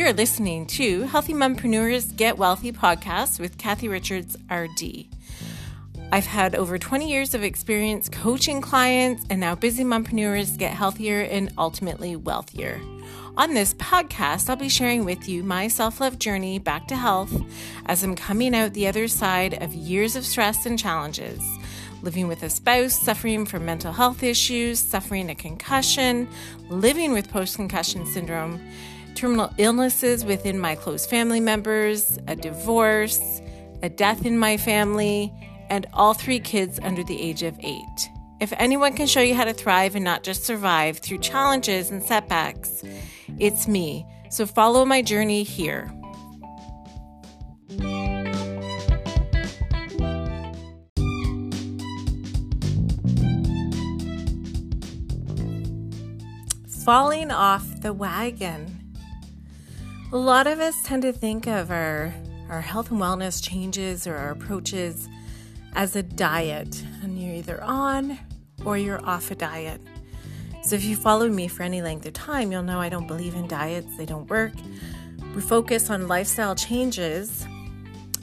You're listening to Healthy Mompreneurs Get Wealthy podcast with Kathy Richards, RD. I've had over 20 years of experience coaching clients, and now busy mompreneurs get healthier and ultimately wealthier. On this podcast, I'll be sharing with you my self love journey back to health as I'm coming out the other side of years of stress and challenges. Living with a spouse suffering from mental health issues, suffering a concussion, living with post concussion syndrome, terminal illnesses within my close family members, a divorce, a death in my family, and all three kids under the age of eight. If anyone can show you how to thrive and not just survive through challenges and setbacks, it's me. So follow my journey here. Falling off the wagon. A lot of us tend to think of our, our health and wellness changes or our approaches as a diet, and you're either on or you're off a diet. So, if you followed me for any length of time, you'll know I don't believe in diets, they don't work. We focus on lifestyle changes.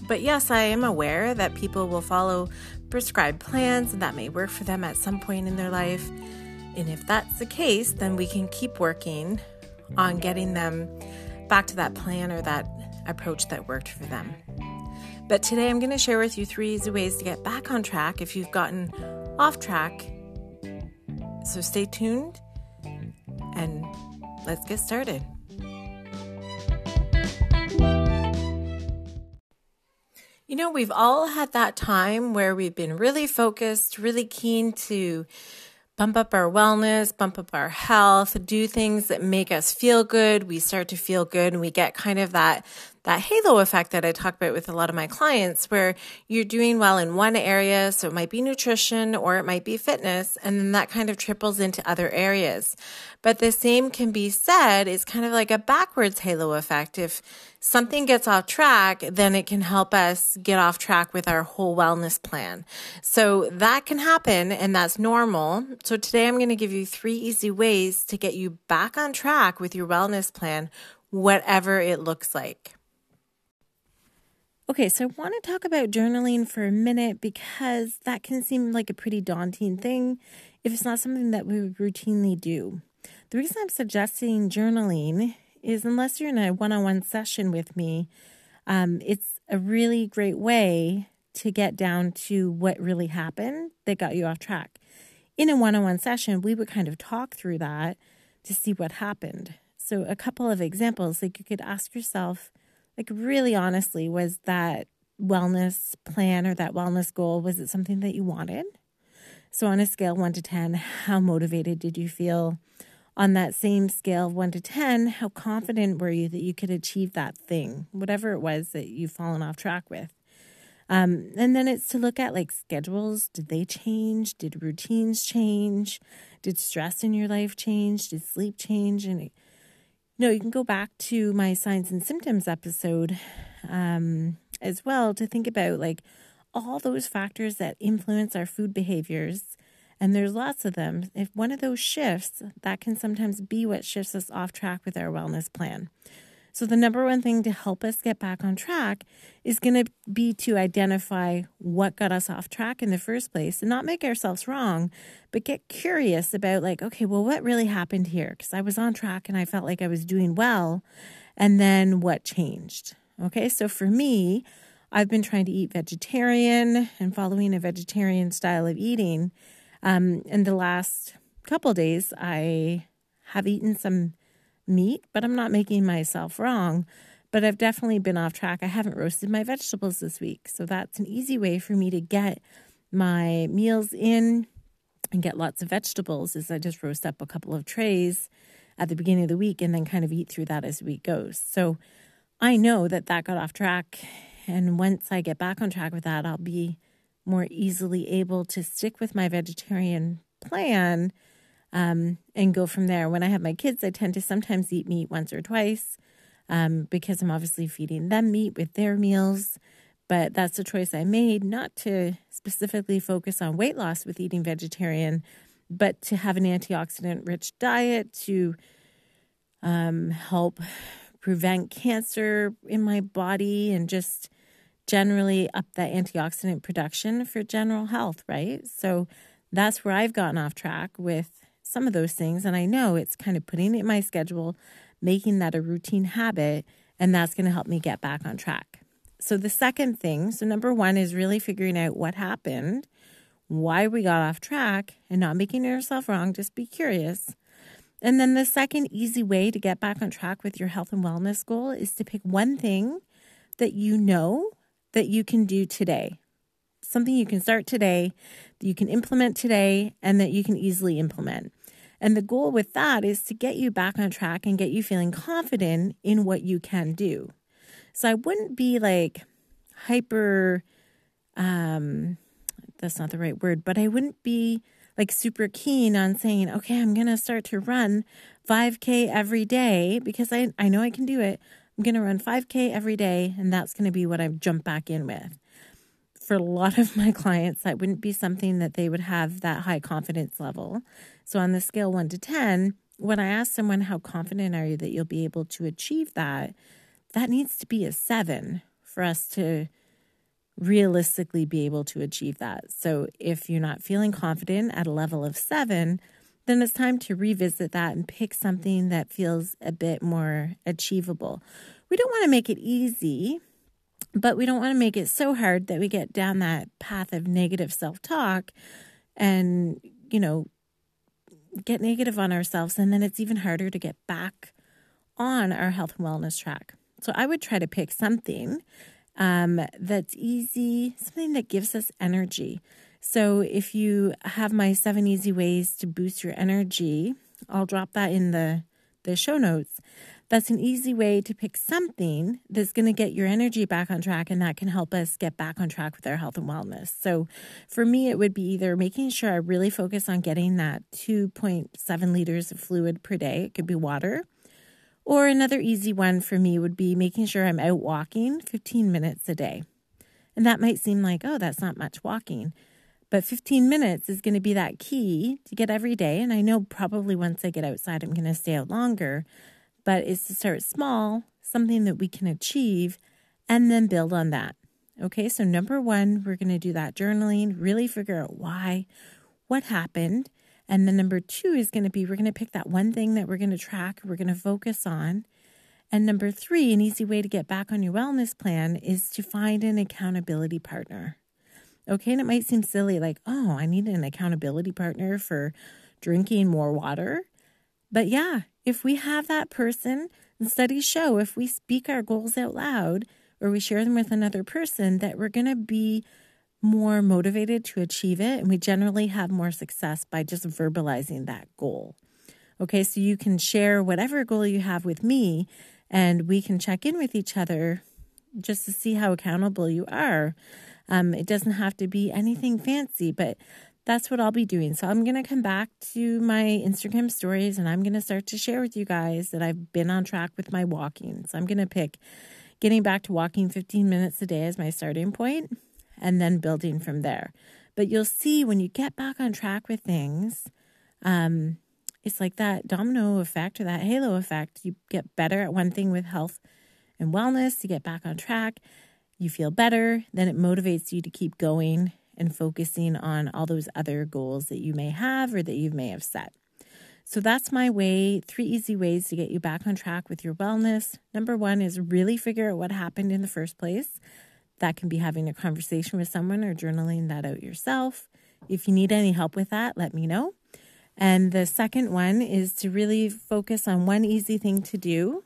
But yes, I am aware that people will follow prescribed plans and that may work for them at some point in their life. And if that's the case, then we can keep working on getting them back to that plan or that approach that worked for them. But today I'm going to share with you three easy ways to get back on track if you've gotten off track. So stay tuned and let's get started. You know, we've all had that time where we've been really focused, really keen to bump up our wellness, bump up our health, do things that make us feel good. We start to feel good and we get kind of that that halo effect that I talk about with a lot of my clients where you're doing well in one area. So it might be nutrition or it might be fitness. And then that kind of triples into other areas. But the same can be said is kind of like a backwards halo effect. If something gets off track, then it can help us get off track with our whole wellness plan. So that can happen and that's normal. So today I'm going to give you three easy ways to get you back on track with your wellness plan, whatever it looks like. Okay, so I want to talk about journaling for a minute because that can seem like a pretty daunting thing if it's not something that we would routinely do. The reason I'm suggesting journaling is unless you're in a one on one session with me, um, it's a really great way to get down to what really happened that got you off track. In a one on one session, we would kind of talk through that to see what happened. So, a couple of examples like you could ask yourself, like really honestly, was that wellness plan or that wellness goal, was it something that you wanted? So, on a scale one to 10, how motivated did you feel? On that same scale, one to 10, how confident were you that you could achieve that thing, whatever it was that you've fallen off track with? Um, and then it's to look at like schedules. Did they change? Did routines change? Did stress in your life change? Did sleep change? And no, you can go back to my signs and symptoms episode um, as well to think about like all those factors that influence our food behaviors. And there's lots of them. If one of those shifts, that can sometimes be what shifts us off track with our wellness plan. So, the number one thing to help us get back on track is going to be to identify what got us off track in the first place and not make ourselves wrong, but get curious about, like, okay, well, what really happened here? Because I was on track and I felt like I was doing well. And then what changed? Okay, so for me, I've been trying to eat vegetarian and following a vegetarian style of eating. Um, in the last couple days, I have eaten some meat, but I'm not making myself wrong. But I've definitely been off track. I haven't roasted my vegetables this week. So that's an easy way for me to get my meals in and get lots of vegetables is I just roast up a couple of trays at the beginning of the week and then kind of eat through that as the week goes. So I know that that got off track. And once I get back on track with that, I'll be more easily able to stick with my vegetarian plan um, and go from there. When I have my kids, I tend to sometimes eat meat once or twice um, because I'm obviously feeding them meat with their meals. But that's a choice I made not to specifically focus on weight loss with eating vegetarian, but to have an antioxidant rich diet to um, help prevent cancer in my body and just generally up that antioxidant production for general health, right? So that's where I've gotten off track with some of those things. And I know it's kind of putting it in my schedule, making that a routine habit, and that's going to help me get back on track. So, the second thing so, number one is really figuring out what happened, why we got off track, and not making yourself wrong. Just be curious. And then the second easy way to get back on track with your health and wellness goal is to pick one thing that you know that you can do today. Something you can start today, that you can implement today, and that you can easily implement. And the goal with that is to get you back on track and get you feeling confident in what you can do. So I wouldn't be like hyper, um, that's not the right word, but I wouldn't be like super keen on saying, okay, I'm going to start to run 5K every day because I, I know I can do it. I'm going to run 5K every day, and that's going to be what I jump back in with. For a lot of my clients, that wouldn't be something that they would have that high confidence level. So, on the scale one to 10, when I ask someone, How confident are you that you'll be able to achieve that? That needs to be a seven for us to realistically be able to achieve that. So if you're not feeling confident at a level of seven, then it's time to revisit that and pick something that feels a bit more achievable. We don't want to make it easy, but we don't want to make it so hard that we get down that path of negative self talk and, you know, get negative on ourselves. And then it's even harder to get back on our health and wellness track. So I would try to pick something um, that's easy, something that gives us energy. So if you have my seven easy ways to boost your energy, I'll drop that in the, the show notes. That's an easy way to pick something that's going to get your energy back on track and that can help us get back on track with our health and wellness. So for me, it would be either making sure I really focus on getting that 2.7 liters of fluid per day. It could be water or another easy one for me would be making sure I'm out walking 15 minutes a day. And that might seem like, oh, that's not much walking. But 15 minutes is going to be that key to get every day. And I know probably once I get outside, I'm going to stay out longer. But it's to start small, something that we can achieve, and then build on that. Okay, so number one, we're going to do that journaling, really figure out why, what happened, and then number two is going to be we're going to pick that one thing that we're going to track, we're going to focus on. And number three, an easy way to get back on your wellness plan is to find an accountability partner. Okay, and it might seem silly like, oh, I need an accountability partner for drinking more water. But yeah, if we have that person, and studies show if we speak our goals out loud or we share them with another person, that we're going to be more motivated to achieve it. And we generally have more success by just verbalizing that goal. Okay, so you can share whatever goal you have with me, and we can check in with each other just to see how accountable you are. Um, it doesn't have to be anything fancy, but that's what I'll be doing. So I'm going to come back to my Instagram stories and I'm going to start to share with you guys that I've been on track with my walking. So I'm going to pick getting back to walking 15 minutes a day as my starting point and then building from there. But you'll see when you get back on track with things, um, it's like that domino effect or that halo effect. You get better at one thing with health and wellness, you get back on track, you feel better, then it motivates you to keep going and focusing on all those other goals that you may have or that you may have set. So that's my way, three easy ways to get you back on track with your wellness. Number one is really figure out what happened in the first place. That can be having a conversation with someone or journaling that out yourself. If you need any help with that, let me know. And the second one is to really focus on one easy thing to do.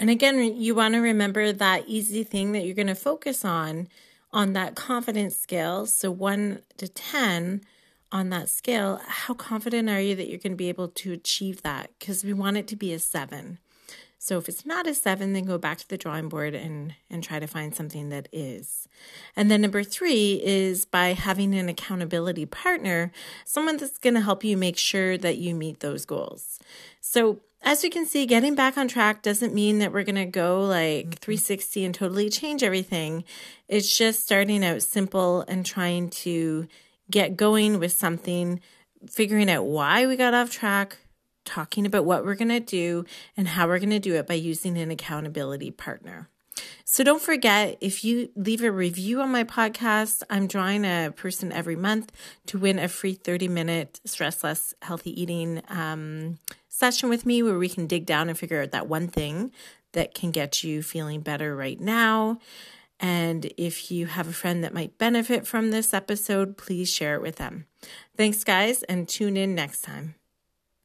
And again, you want to remember that easy thing that you're going to focus on on that confidence scale. So 1 to 10 on that scale, how confident are you that you're going to be able to achieve that? Because we want it to be a 7. So if it's not a seven, then go back to the drawing board and, and try to find something that is. And then number three is by having an accountability partner, someone that's going to help you make sure that you meet those goals. So as you can see, getting back on track doesn't mean that we're going to go like mm-hmm. 360 and totally change everything. It's just starting out simple and trying to get going with something, figuring out why we got off track, talking about what we're going to do and how we're going to do it by using an accountability partner. So don't forget if you leave a review on my podcast, I'm drawing a person every month to win a free 30 minute stress less healthy eating um, session with me where we can dig down and figure out that one thing that can get you feeling better right now. And if you have a friend that might benefit from this episode, please share it with them. Thanks, guys, and tune in next time.